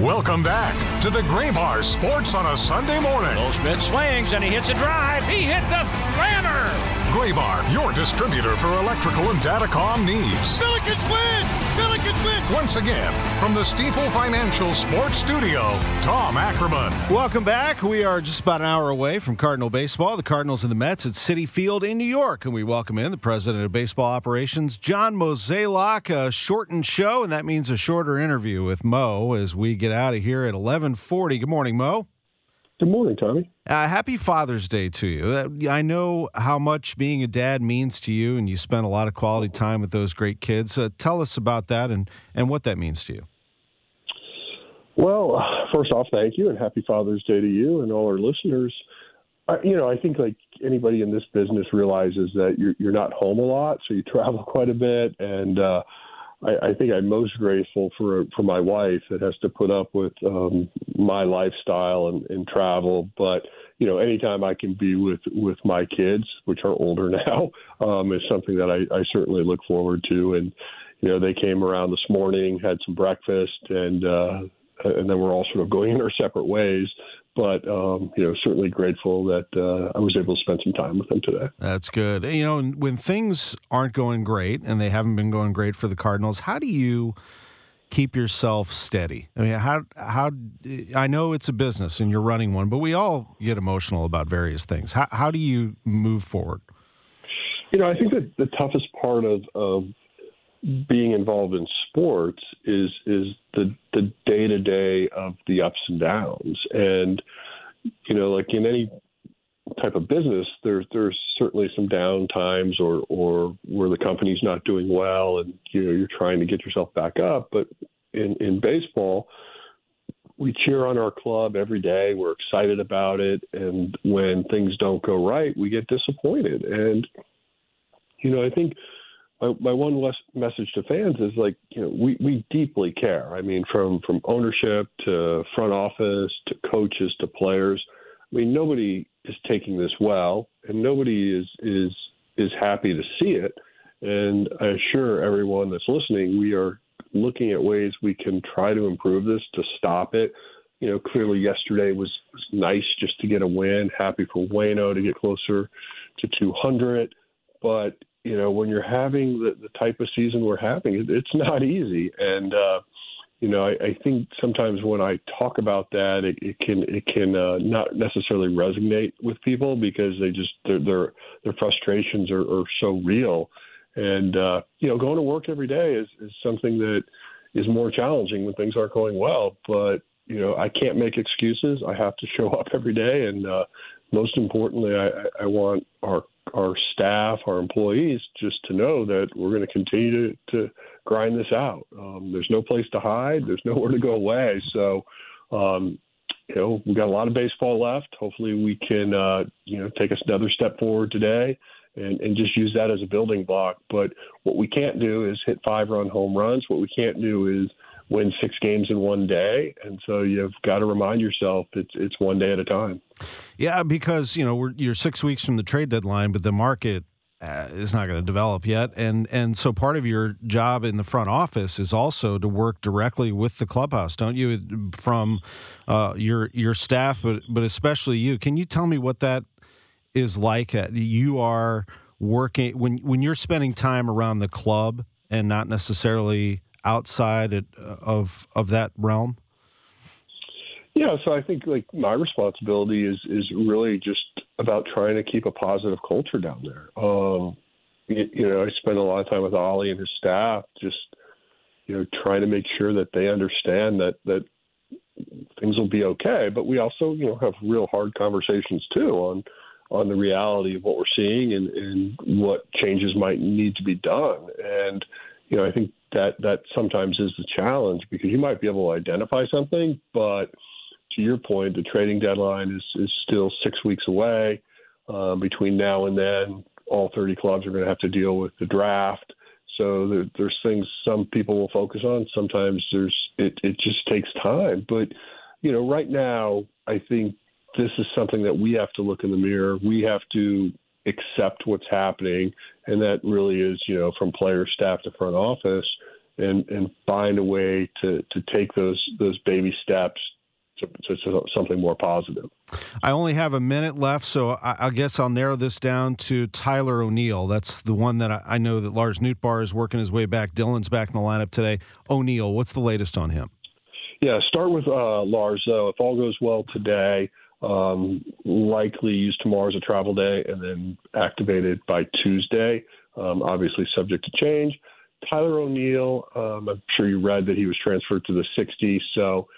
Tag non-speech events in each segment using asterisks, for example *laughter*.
Welcome back to the Graybar Sports on a Sunday morning. Goldschmidt swings and he hits a drive. He hits a slammer. Graybar, your distributor for electrical and datacom needs. Billikens win! Billikens win! Once again, from the Stifel Financial Sports Studio, Tom Ackerman. Welcome back. We are just about an hour away from Cardinal baseball. The Cardinals and the Mets at Citi Field in New York, and we welcome in the president of baseball operations, John Mozeliak. A shortened show, and that means a shorter interview with Mo as we get out of here at 11:40. Good morning, Mo. Good morning, Tommy. Uh, happy Father's Day to you. Uh, I know how much being a dad means to you, and you spend a lot of quality time with those great kids. Uh, tell us about that and, and what that means to you. Well, first off, thank you, and happy Father's Day to you and all our listeners. you know, I think like anybody in this business realizes that you're you're not home a lot, so you *laughs* travel quite a bit, and uh, I, I think I'm most grateful for for my wife that has to put up with um, my lifestyle and, and travel. But you know, anytime I can be with with my kids, which are older *laughs* now, um, is something that I, I certainly look forward to. And you know, they came around this morning, had some breakfast, and uh, and then we're all sort of going in our separate ways but um, you know, certainly grateful that uh, I was able to spend some time with them today. That's good. You know, when things aren't going great, and they haven't been going great for the Cardinals, how do you keep yourself steady? I mean, how how I know it's a business and you're running one, but we all get emotional about various things. How how do you move forward? You know, I think that the toughest part of, of being involved in sports is is the the day to day of the ups and downs, and you know, like in any type of business, there's there's certainly some down times or or where the company's not doing well, and you know you're trying to get yourself back up. But in in baseball, we cheer on our club every day. We're excited about it, and when things don't go right, we get disappointed. And you know, I think my, my one less message to fans is like you know we we deeply care. I mean, from from ownership to front office to coaches to players. I mean, nobody is taking this well, and nobody is is is happy to see it. And I assure everyone that's listening, we are looking at ways we can try to improve this to stop it. You know, clearly yesterday was, was nice just to get a win. Happy for Waino to get closer to 200, but you know, when you're having the, the type of season we're having, it, it's not easy. And, uh, you know, I, I think sometimes when I talk about that, it, it can it can uh, not necessarily resonate with people because they just their their, their frustrations are, are so real, and uh, you know, going to work every day is, is something that is more challenging when things aren't going well. But you know, I can't make excuses. I have to show *laughs* up every day, and uh, most importantly, I, I want our our staff, our employees, just to know that we're going to continue to, to grind this out. Um, there's no place to hide. There's nowhere to go away. So, um, you know, we've got a lot of baseball left. Hopefully, we can, uh, you know, take us another step forward today and, and just use that as a building block. But what we can't do is hit five run home runs. What we can't do is win six games in one day, and so you've got to remind yourself it's it's one day at a time. Yeah, because you know you're six weeks from the trade deadline, but the market uh, is not going to develop yet, and and so part of your job in the front office is also to work directly with the clubhouse, don't you? From uh, your your staff, but but especially you. Can you tell me what that is like? You are working when when you're spending time around the club and not necessarily outside of of that realm? Yeah, so I think like my responsibility is is really just about trying to keep a positive culture down there. Um, you, you know, I spend a lot of time with Ollie and his staff, just you know, trying to make sure that they understand that that things will be okay. But we also, you know, have real hard conversations too on on the reality of what we're seeing and, and what changes might need to be done. And you know, I think that that sometimes is the challenge because you might be able to identify something, but to your point, the trading deadline is is still six weeks away. Um, between now and then, all 30 clubs are going to have to deal with the draft. So there, there's things some people will focus on. Sometimes there's it, it just takes time. But you know, right now, I think this is something that we have to look in the mirror. We have to accept what's happening, and that really is, you know, from player, staff to front office, and and find a way to to take those those baby steps to, to, something more positive. I only have a minute left, so I, I, guess I'll narrow this down to Tyler O'Neill. That's the one that I, I know that Lars Nootbaar is working his way back. Dylan's back in the lineup today. O'Neill, what's the latest on him? Yeah, start with uh, Lars though. If all goes well today, um, likely use tomorrow as a travel day and then activated by Tuesday. Um, obviously, subject to change. Tyler O'Neill, um, I'm sure you read that he was transferred to the 60. So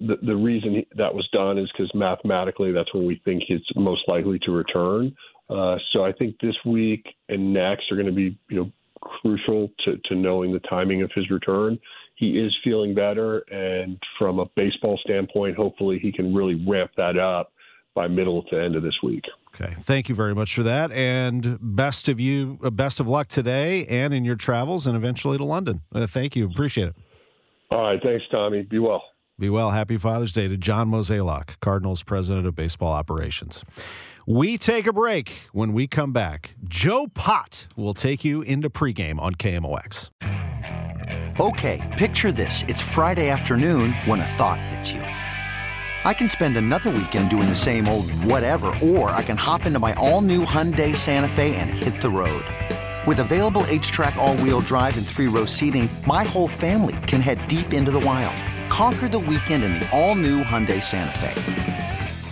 the, the reason that was done is because mathematically that's when we think he's most likely to return. Uh, so I think this week and next are going to be you know crucial to, to knowing the timing of his return. He is feeling better, and from a baseball standpoint, hopefully he can really ramp that up by middle to end of this week. Okay, thank you very much for that, and best of you, uh, best of luck today and in your travels, and eventually to London. Uh, thank you, appreciate it. All right, thanks, Tommy. Be well. Be well. Happy Father's Day to John Mozeliak, Cardinals president of baseball operations. We take a break. When we come back, Joe Pott will take you into pregame on KMOX. Okay, picture this. It's Friday afternoon when a thought hits you. I can spend another weekend doing the same old whatever, or I can hop into my all new Hyundai Santa Fe and hit the road. With available HTRAC, all wheel drive, and three row seating, my whole family can head deep into the wild Conquer the weekend in the all-new Hyundai Santa Fe.